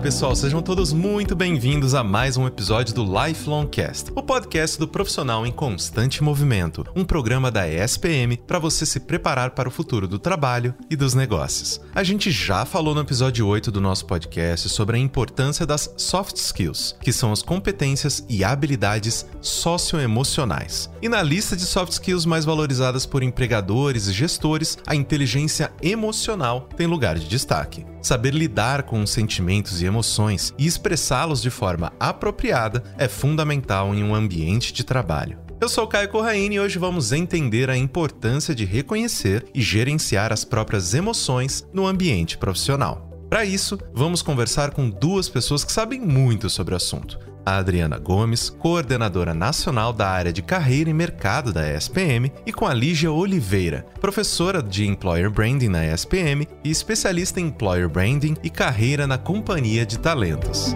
pessoal, sejam todos muito bem-vindos a mais um episódio do Lifelong Cast, o podcast do profissional em constante movimento, um programa da ESPM para você se preparar para o futuro do trabalho e dos negócios. A gente já falou no episódio 8 do nosso podcast sobre a importância das soft skills, que são as competências e habilidades socioemocionais. E na lista de soft skills mais valorizadas por empregadores e gestores, a inteligência emocional tem lugar de destaque. Saber lidar com os sentimentos e emoções e expressá-los de forma apropriada é fundamental em um ambiente de trabalho. Eu sou Caio Corraine e hoje vamos entender a importância de reconhecer e gerenciar as próprias emoções no ambiente profissional. Para isso, vamos conversar com duas pessoas que sabem muito sobre o assunto a Adriana Gomes, coordenadora nacional da área de carreira e mercado da ESPM, e com a Lígia Oliveira, professora de Employer Branding na ESPM e especialista em Employer Branding e carreira na Companhia de Talentos.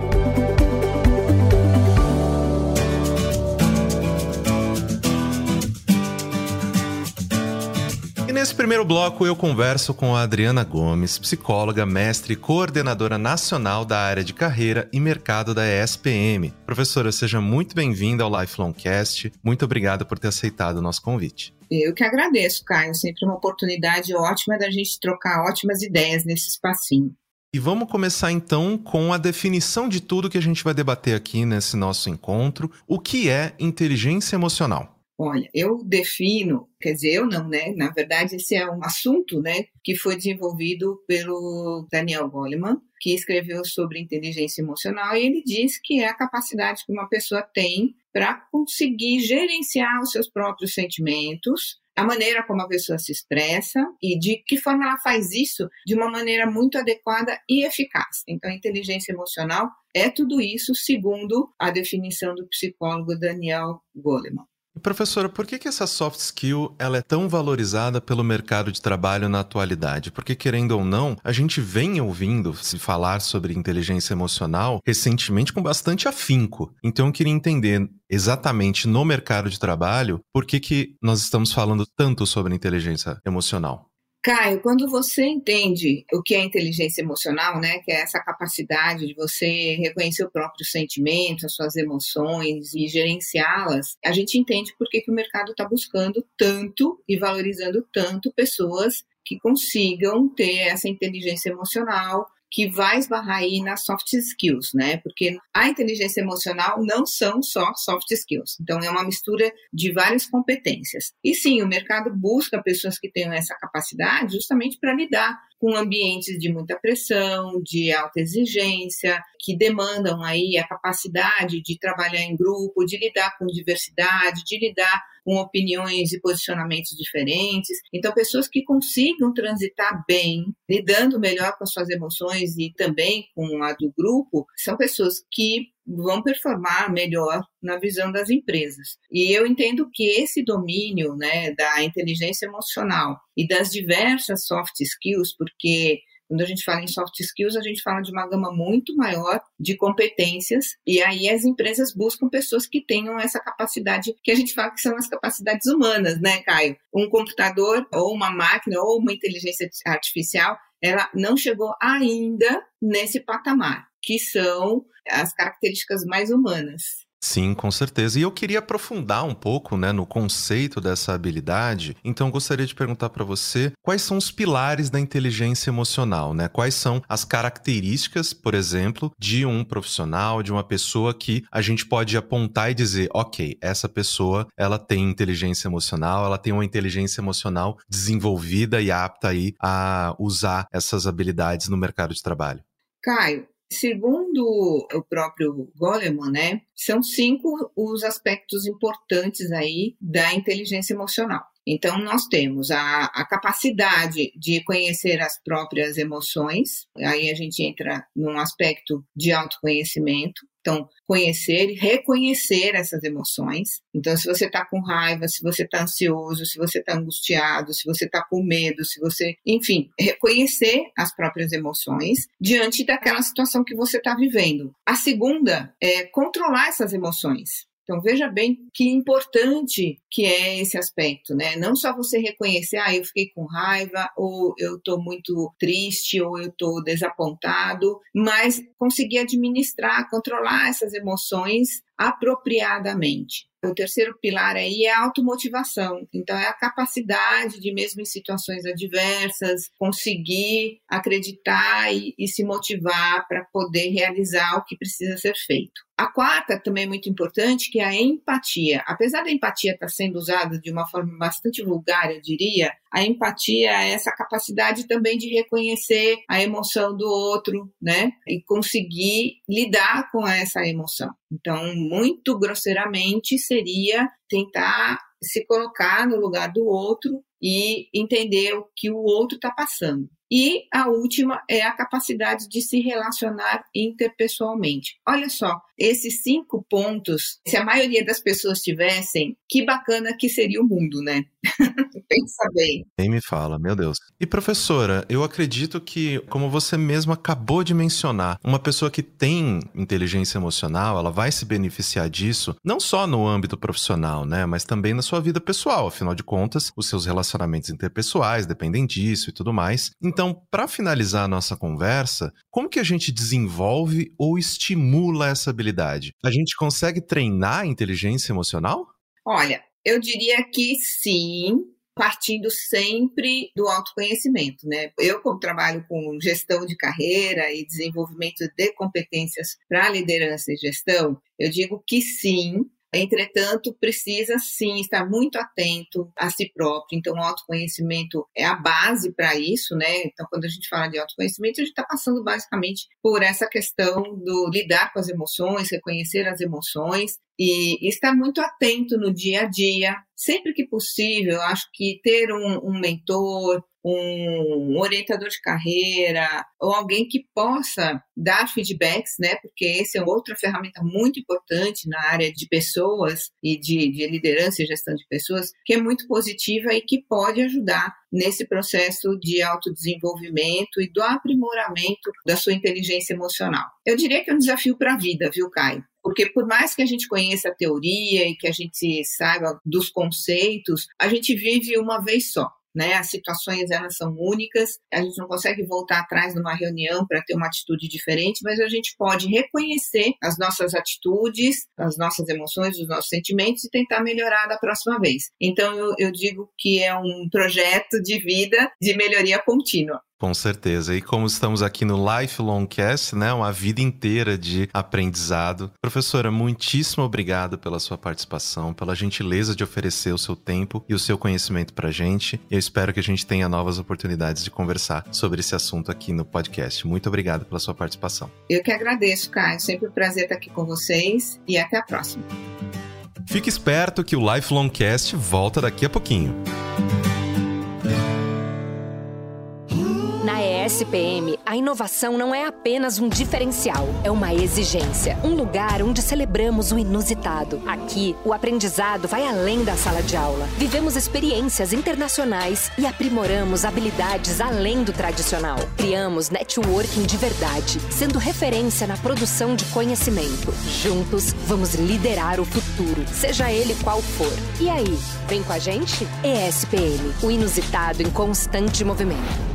Nesse primeiro bloco eu converso com a Adriana Gomes, psicóloga, mestre e coordenadora nacional da área de carreira e mercado da ESPM. Professora, seja muito bem-vinda ao Lifelong Cast. Muito obrigado por ter aceitado o nosso convite. Eu que agradeço, Caio. Sempre uma oportunidade ótima da gente trocar ótimas ideias nesse espacinho. E vamos começar então com a definição de tudo que a gente vai debater aqui nesse nosso encontro. O que é inteligência emocional? Olha, eu defino, quer dizer, eu não, né? Na verdade, esse é um assunto, né, que foi desenvolvido pelo Daniel Goleman, que escreveu sobre inteligência emocional, e ele diz que é a capacidade que uma pessoa tem para conseguir gerenciar os seus próprios sentimentos, a maneira como a pessoa se expressa e de que forma ela faz isso de uma maneira muito adequada e eficaz. Então, a inteligência emocional é tudo isso, segundo a definição do psicólogo Daniel Goleman. Professora, por que, que essa soft skill ela é tão valorizada pelo mercado de trabalho na atualidade? Porque, querendo ou não, a gente vem ouvindo se falar sobre inteligência emocional recentemente com bastante afinco. Então, eu queria entender exatamente no mercado de trabalho por que, que nós estamos falando tanto sobre inteligência emocional. Caio, quando você entende o que é inteligência emocional, né, que é essa capacidade de você reconhecer o próprio sentimento, as suas emoções e gerenciá-las, a gente entende por que, que o mercado está buscando tanto e valorizando tanto pessoas que consigam ter essa inteligência emocional que vai esbarrar aí nas soft skills, né? Porque a inteligência emocional não são só soft skills. Então, é uma mistura de várias competências. E sim, o mercado busca pessoas que tenham essa capacidade justamente para lidar com ambientes de muita pressão, de alta exigência, que demandam aí a capacidade de trabalhar em grupo, de lidar com diversidade, de lidar com opiniões e posicionamentos diferentes. Então, pessoas que consigam transitar bem, lidando melhor com as suas emoções e também com a do grupo, são pessoas que vão performar melhor na visão das empresas. E eu entendo que esse domínio né, da inteligência emocional e das diversas soft skills, porque quando a gente fala em soft skills, a gente fala de uma gama muito maior de competências, e aí as empresas buscam pessoas que tenham essa capacidade, que a gente fala que são as capacidades humanas, né, Caio? Um computador, ou uma máquina, ou uma inteligência artificial, ela não chegou ainda nesse patamar, que são as características mais humanas. Sim, com certeza. E eu queria aprofundar um pouco né, no conceito dessa habilidade. Então, gostaria de perguntar para você quais são os pilares da inteligência emocional, né? Quais são as características, por exemplo, de um profissional, de uma pessoa que a gente pode apontar e dizer, ok, essa pessoa ela tem inteligência emocional, ela tem uma inteligência emocional desenvolvida e apta aí a usar essas habilidades no mercado de trabalho. Caio, Segundo o próprio Goleman, né, são cinco os aspectos importantes aí da inteligência emocional. Então, nós temos a, a, capacidade de conhecer as próprias emoções, aí a gente entra num aspecto de autoconhecimento, então, conhecer e reconhecer essas emoções. Então, se você está com raiva, se você está ansioso, se você está angustiado, se você está com medo, se você. Enfim, reconhecer as próprias emoções diante daquela situação que você está vivendo. A segunda é controlar essas emoções. Então veja bem que importante que é esse aspecto, né? Não só você reconhecer, ah, eu fiquei com raiva, ou eu estou muito triste, ou eu estou desapontado, mas conseguir administrar, controlar essas emoções apropriadamente. O terceiro pilar aí é a automotivação. Então, é a capacidade de, mesmo em situações adversas, conseguir acreditar e, e se motivar para poder realizar o que precisa ser feito. A quarta também muito importante, que é a empatia. Apesar da empatia estar sendo usada de uma forma bastante vulgar, eu diria, a empatia é essa capacidade também de reconhecer a emoção do outro, né? E conseguir lidar com essa emoção. Então, muito grosseiramente, seria tentar se colocar no lugar do outro e entender o que o outro está passando. E a última é a capacidade de se relacionar interpessoalmente. Olha só, esses cinco pontos, se a maioria das pessoas tivessem, que bacana que seria o mundo, né? Pensa bem. Nem me fala, meu Deus. E professora, eu acredito que, como você mesma acabou de mencionar, uma pessoa que tem inteligência emocional, ela vai se beneficiar disso, não só no âmbito profissional, né? Mas também na sua vida pessoal. Afinal de contas, os seus relacionamentos interpessoais dependem disso e tudo mais. Então, para finalizar a nossa conversa, como que a gente desenvolve ou estimula essa habilidade? A gente consegue treinar a inteligência emocional? Olha, eu diria que sim, partindo sempre do autoconhecimento, né? Eu, como trabalho com gestão de carreira e desenvolvimento de competências para liderança e gestão, eu digo que sim, Entretanto, precisa sim estar muito atento a si próprio. Então, o autoconhecimento é a base para isso, né? Então, quando a gente fala de autoconhecimento, a gente está passando basicamente por essa questão do lidar com as emoções, reconhecer as emoções e estar muito atento no dia a dia. Sempre que possível, acho que ter um, um mentor, um orientador de carreira ou alguém que possa dar feedbacks, né? Porque esse é outra ferramenta muito importante na área de pessoas e de, de liderança e gestão de pessoas, que é muito positiva e que pode ajudar nesse processo de autodesenvolvimento e do aprimoramento da sua inteligência emocional. Eu diria que é um desafio para a vida, viu, Caio? Porque por mais que a gente conheça a teoria e que a gente saiba dos conceitos, a gente vive uma vez só né? As situações elas são únicas, a gente não consegue voltar atrás numa reunião para ter uma atitude diferente, mas a gente pode reconhecer as nossas atitudes, as nossas emoções, os nossos sentimentos e tentar melhorar da próxima vez. Então eu, eu digo que é um projeto de vida de melhoria contínua. Com certeza. E como estamos aqui no Lifelong Cast, né, uma vida inteira de aprendizado. Professora, muitíssimo obrigado pela sua participação, pela gentileza de oferecer o seu tempo e o seu conhecimento para a gente. Eu espero que a gente tenha novas oportunidades de conversar sobre esse assunto aqui no podcast. Muito obrigado pela sua participação. Eu que agradeço, Caio. Sempre um prazer estar aqui com vocês e até a próxima. Fique esperto que o Lifelong Cast volta daqui a pouquinho. SPM, a inovação não é apenas um diferencial, é uma exigência. Um lugar onde celebramos o inusitado. Aqui, o aprendizado vai além da sala de aula. Vivemos experiências internacionais e aprimoramos habilidades além do tradicional. Criamos networking de verdade, sendo referência na produção de conhecimento. Juntos, vamos liderar o futuro, seja ele qual for. E aí, vem com a gente? ESPM, o inusitado em constante movimento.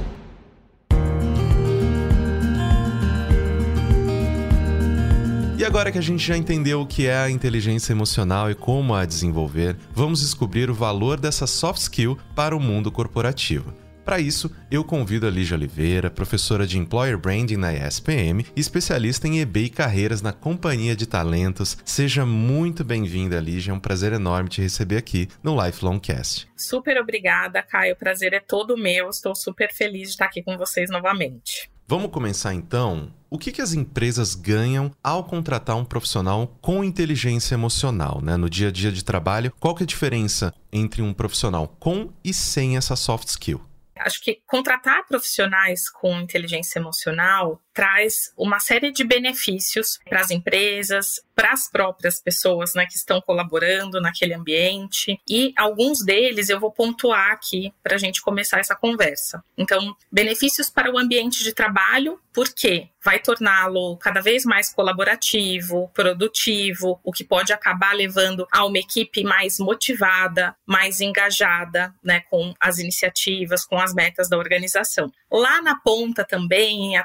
Agora que a gente já entendeu o que é a inteligência emocional e como a desenvolver, vamos descobrir o valor dessa soft skill para o mundo corporativo. Para isso, eu convido a Lígia Oliveira, professora de Employer Branding na ESPM e especialista em EB e carreiras na Companhia de Talentos. Seja muito bem-vinda, Lígia. É um prazer enorme te receber aqui no Lifelong Cast. Super obrigada, Caio. O prazer é todo meu. Estou super feliz de estar aqui com vocês novamente. Vamos começar então. O que, que as empresas ganham ao contratar um profissional com inteligência emocional, né? No dia a dia de trabalho, qual que é a diferença entre um profissional com e sem essa soft skill? Acho que contratar profissionais com inteligência emocional traz uma série de benefícios para as empresas, para as próprias pessoas né, que estão colaborando naquele ambiente. E alguns deles eu vou pontuar aqui para a gente começar essa conversa. Então, benefícios para o ambiente de trabalho, porque vai torná-lo cada vez mais colaborativo, produtivo, o que pode acabar levando a uma equipe mais motivada, mais engajada né, com as iniciativas, com as metas da organização. Lá na ponta também, em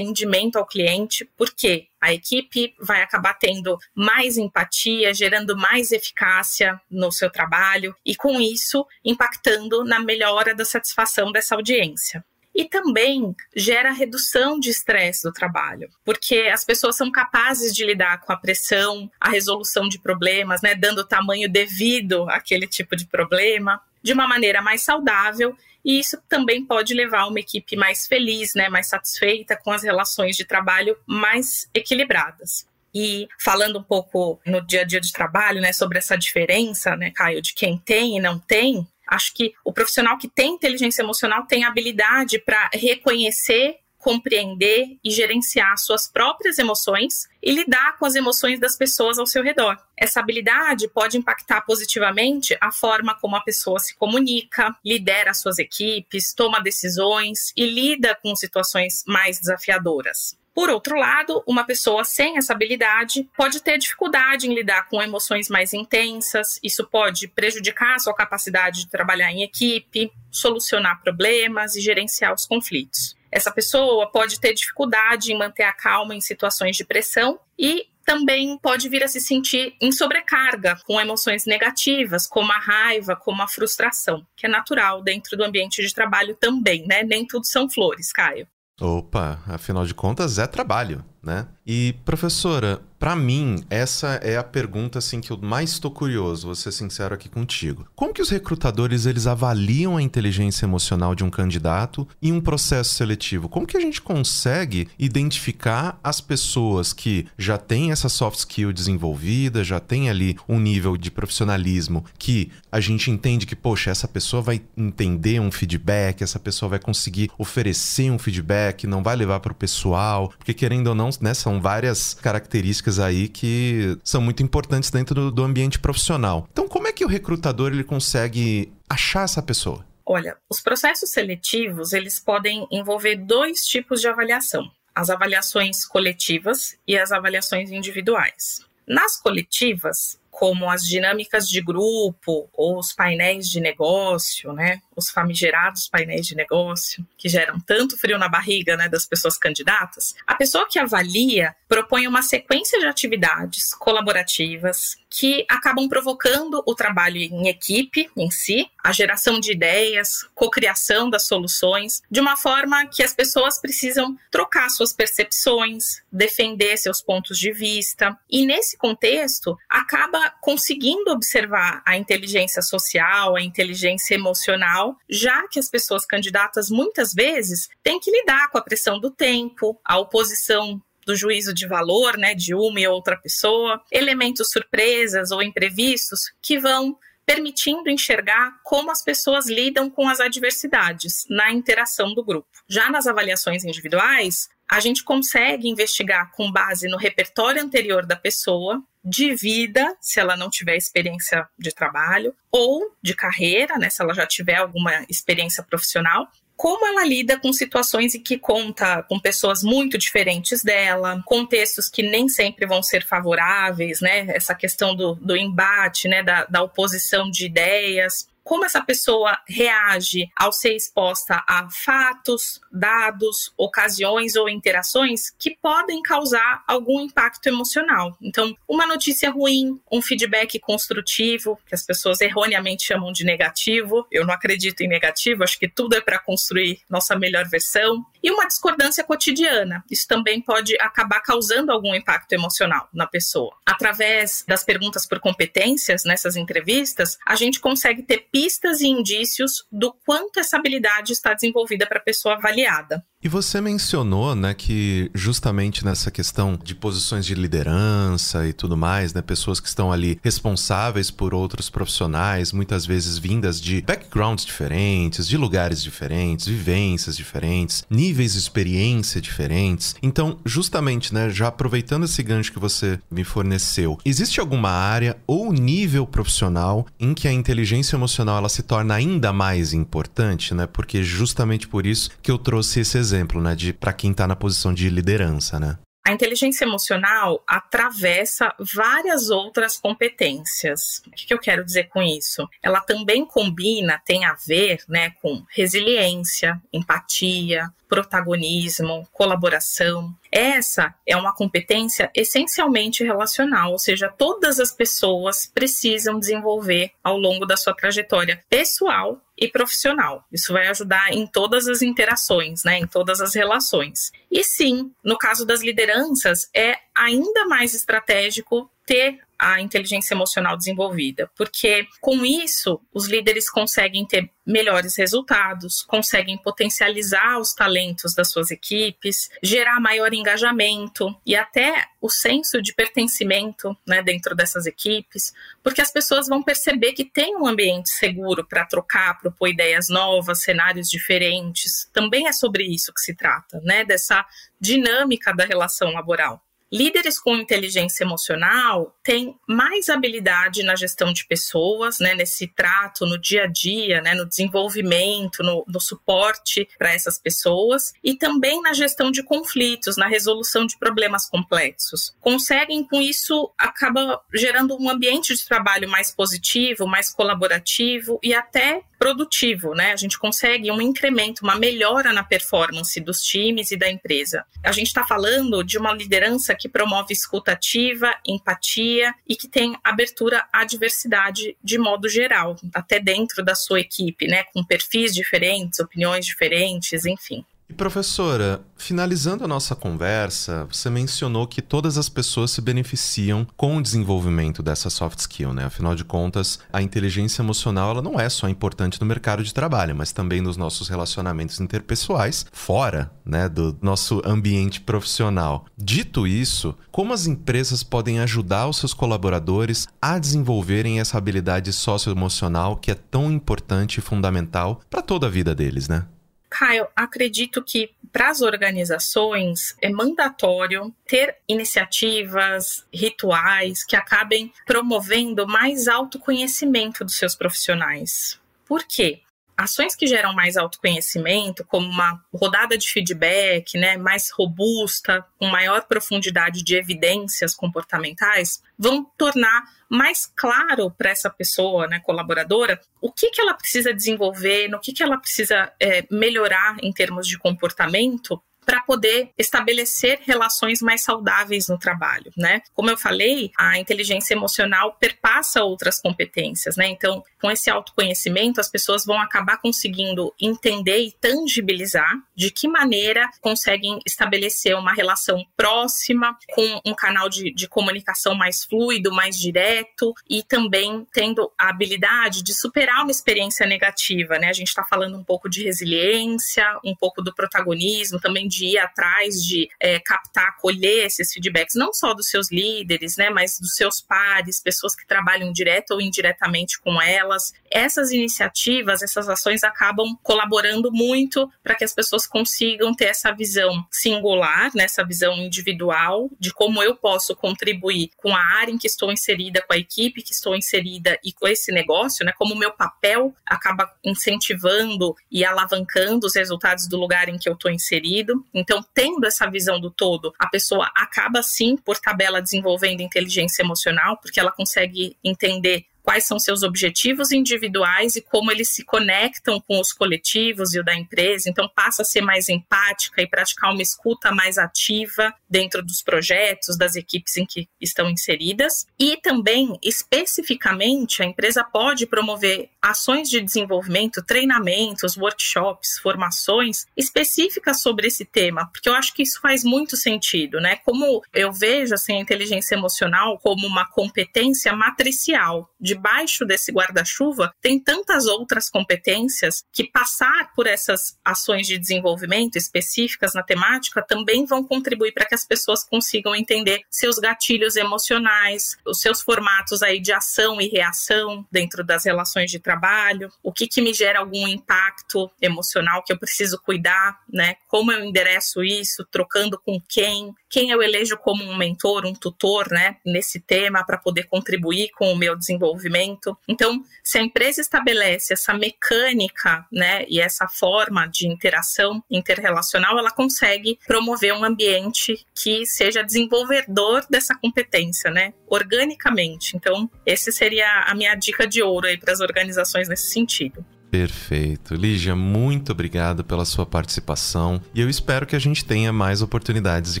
atendimento ao cliente, porque a equipe vai acabar tendo mais empatia, gerando mais eficácia no seu trabalho e, com isso, impactando na melhora da satisfação dessa audiência. E também gera redução de estresse do trabalho, porque as pessoas são capazes de lidar com a pressão, a resolução de problemas, né, dando tamanho devido àquele tipo de problema, de uma maneira mais saudável e isso também pode levar a uma equipe mais feliz, né, mais satisfeita, com as relações de trabalho mais equilibradas. E falando um pouco no dia a dia de trabalho, né, sobre essa diferença, né, Caio, de quem tem e não tem, acho que o profissional que tem inteligência emocional tem habilidade para reconhecer compreender e gerenciar suas próprias emoções e lidar com as emoções das pessoas ao seu redor. Essa habilidade pode impactar positivamente a forma como a pessoa se comunica, lidera suas equipes, toma decisões e lida com situações mais desafiadoras. Por outro lado, uma pessoa sem essa habilidade pode ter dificuldade em lidar com emoções mais intensas, isso pode prejudicar sua capacidade de trabalhar em equipe, solucionar problemas e gerenciar os conflitos. Essa pessoa pode ter dificuldade em manter a calma em situações de pressão e também pode vir a se sentir em sobrecarga com emoções negativas, como a raiva, como a frustração, que é natural dentro do ambiente de trabalho também, né? Nem tudo são flores, Caio. Opa, afinal de contas é trabalho, né? E professora, para mim, essa é a pergunta assim que eu mais estou curioso, vou ser sincero aqui contigo. Como que os recrutadores eles avaliam a inteligência emocional de um candidato em um processo seletivo? Como que a gente consegue identificar as pessoas que já têm essa soft skill desenvolvida, já tem ali um nível de profissionalismo que a gente entende que, poxa, essa pessoa vai entender um feedback, essa pessoa vai conseguir oferecer um feedback, não vai levar para o pessoal, porque querendo ou não, né, são várias características aí que são muito importantes dentro do, do ambiente profissional. Então, como é que o recrutador ele consegue achar essa pessoa? Olha, os processos seletivos, eles podem envolver dois tipos de avaliação: as avaliações coletivas e as avaliações individuais. Nas coletivas, como as dinâmicas de grupo ou os painéis de negócio, né? Os famigerados painéis de negócio, que geram tanto frio na barriga, né, das pessoas candidatas. A pessoa que avalia propõe uma sequência de atividades colaborativas que acabam provocando o trabalho em equipe em si, a geração de ideias, cocriação das soluções, de uma forma que as pessoas precisam trocar suas percepções, defender seus pontos de vista. E nesse contexto, acaba conseguindo observar a inteligência social, a inteligência emocional, já que as pessoas candidatas muitas vezes têm que lidar com a pressão do tempo, a oposição do juízo de valor, né, de uma e outra pessoa, elementos surpresas ou imprevistos que vão permitindo enxergar como as pessoas lidam com as adversidades na interação do grupo. Já nas avaliações individuais, a gente consegue investigar com base no repertório anterior da pessoa, de vida, se ela não tiver experiência de trabalho, ou de carreira, né, se ela já tiver alguma experiência profissional, como ela lida com situações em que conta com pessoas muito diferentes dela, contextos que nem sempre vão ser favoráveis, né? Essa questão do, do embate, né? Da, da oposição de ideias como essa pessoa reage ao ser exposta a fatos, dados, ocasiões ou interações que podem causar algum impacto emocional. Então, uma notícia ruim, um feedback construtivo, que as pessoas erroneamente chamam de negativo, eu não acredito em negativo, acho que tudo é para construir nossa melhor versão, e uma discordância cotidiana. Isso também pode acabar causando algum impacto emocional na pessoa. Através das perguntas por competências nessas entrevistas, a gente consegue ter pistas e indícios do quanto essa habilidade está desenvolvida para a pessoa avaliada. E você mencionou, né, que justamente nessa questão de posições de liderança e tudo mais, né, pessoas que estão ali responsáveis por outros profissionais, muitas vezes vindas de backgrounds diferentes, de lugares diferentes, vivências diferentes, níveis de experiência diferentes. Então, justamente, né, já aproveitando esse gancho que você me forneceu, existe alguma área ou nível profissional em que a inteligência emocional ela se torna ainda mais importante, né? Porque justamente por isso que eu trouxe esse exemplo exemplo, né, de para quem está na posição de liderança, né? A inteligência emocional atravessa várias outras competências. O que, eu quero dizer com isso? Ela também combina, tem a ver né, com resiliência, empatia, protagonismo, colaboração. Essa é uma competência essencialmente relacional, ou seja, todas as pessoas precisam desenvolver ao longo da sua trajetória pessoal e profissional. Isso vai ajudar em todas as interações, né, em todas as relações. E sim, no caso das lideranças, é ainda mais estratégico ter a inteligência emocional desenvolvida, porque com isso os líderes conseguem ter melhores resultados, conseguem potencializar os talentos das suas equipes, gerar maior engajamento e até o senso de pertencimento né, dentro dessas equipes, porque as pessoas vão perceber que tem um ambiente seguro para trocar, propor ideias novas, cenários diferentes. Também é sobre isso que se trata, né, dessa dinâmica da relação laboral. Líderes com inteligência emocional têm mais habilidade na gestão de pessoas, né, nesse trato no dia a dia, né, no desenvolvimento, no, no suporte para essas pessoas e também na gestão de conflitos, na resolução de problemas complexos. Conseguem com isso acaba gerando um ambiente de trabalho mais positivo, mais colaborativo e até produtivo, né? A gente consegue um incremento, uma melhora na performance dos times e da empresa. A gente está falando de uma liderança que promove escuta ativa, empatia e que tem abertura à diversidade de modo geral, até dentro da sua equipe, né? Com perfis diferentes, opiniões diferentes, enfim. E professora, finalizando a nossa conversa, você mencionou que todas as pessoas se beneficiam com o desenvolvimento dessa soft skill, né? Afinal de contas, a inteligência emocional ela não é só importante no mercado de trabalho, mas também nos nossos relacionamentos interpessoais, fora, né, do nosso ambiente profissional. Dito isso, como as empresas podem ajudar os seus colaboradores a desenvolverem essa habilidade socioemocional que é tão importante e fundamental para toda a vida deles, né? Caio, acredito que para as organizações é mandatório ter iniciativas, rituais que acabem promovendo mais autoconhecimento dos seus profissionais. Por quê? Ações que geram mais autoconhecimento, como uma rodada de feedback, né, mais robusta, com maior profundidade de evidências comportamentais, vão tornar mais claro para essa pessoa, né, colaboradora, o que, que ela precisa desenvolver, no que, que ela precisa é, melhorar em termos de comportamento para poder estabelecer relações mais saudáveis no trabalho, né? Como eu falei, a inteligência emocional perpassa outras competências, né? Então, com esse autoconhecimento, as pessoas vão acabar conseguindo entender e tangibilizar de que maneira conseguem estabelecer uma relação próxima, com um canal de, de comunicação mais fluido, mais direto e também tendo a habilidade de superar uma experiência negativa, né? A gente está falando um pouco de resiliência, um pouco do protagonismo, também de ir atrás de é, captar, colher esses feedbacks, não só dos seus líderes, né, mas dos seus pares, pessoas que trabalham direto ou indiretamente com elas. Essas iniciativas, essas ações acabam colaborando muito para que as pessoas consigam ter essa visão singular, né, essa visão individual de como eu posso contribuir com a área em que estou inserida, com a equipe que estou inserida e com esse negócio, né, como o meu papel acaba incentivando e alavancando os resultados do lugar em que eu estou inserido. Então, tendo essa visão do todo, a pessoa acaba sim, por tabela, desenvolvendo inteligência emocional, porque ela consegue entender quais são seus objetivos individuais e como eles se conectam com os coletivos e o da empresa. Então, passa a ser mais empática e praticar uma escuta mais ativa dentro dos projetos, das equipes em que estão inseridas. E também, especificamente, a empresa pode promover ações de desenvolvimento, treinamentos, workshops, formações específicas sobre esse tema, porque eu acho que isso faz muito sentido, né? Como eu vejo assim, a inteligência emocional como uma competência matricial de debaixo desse guarda-chuva tem tantas outras competências que passar por essas ações de desenvolvimento específicas na temática também vão contribuir para que as pessoas consigam entender seus gatilhos emocionais, os seus formatos aí de ação e reação dentro das relações de trabalho, o que, que me gera algum impacto emocional que eu preciso cuidar, né? Como eu endereço isso, trocando com quem, quem eu elejo como um mentor, um tutor, né, nesse tema para poder contribuir com o meu desenvolvimento. Então, se a empresa estabelece essa mecânica, né, e essa forma de interação interrelacional, ela consegue promover um ambiente que seja desenvolvedor dessa competência, né, organicamente. Então, esse seria a minha dica de ouro aí para as organizações nesse sentido. Perfeito. Lígia, muito obrigado pela sua participação e eu espero que a gente tenha mais oportunidades de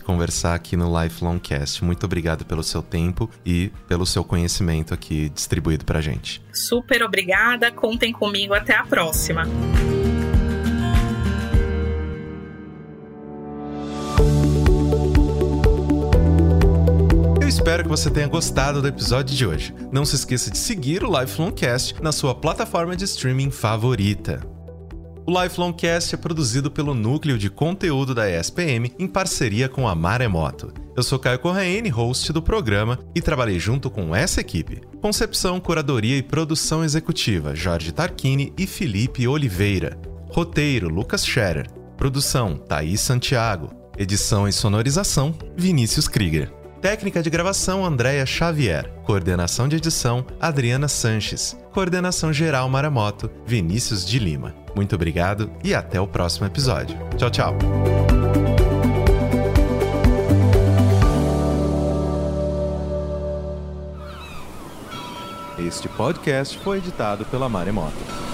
conversar aqui no Lifelong Cast. Muito obrigado pelo seu tempo e pelo seu conhecimento aqui distribuído pra gente. Super obrigada, contem comigo, até a próxima. Espero que você tenha gostado do episódio de hoje. Não se esqueça de seguir o Lifelong Cast na sua plataforma de streaming favorita. O Lifelong Cast é produzido pelo Núcleo de Conteúdo da ESPM em parceria com a Maremoto. Eu sou Caio Corraine, host do programa, e trabalhei junto com essa equipe. Concepção, curadoria e produção executiva, Jorge Tarquini e Felipe Oliveira. Roteiro, Lucas Scherer. Produção, Thaís Santiago. Edição e sonorização, Vinícius Krieger. Técnica de gravação Andréia Xavier. Coordenação de edição Adriana Sanches. Coordenação geral Maramoto Vinícius de Lima. Muito obrigado e até o próximo episódio. Tchau, tchau. Este podcast foi editado pela Maremoto.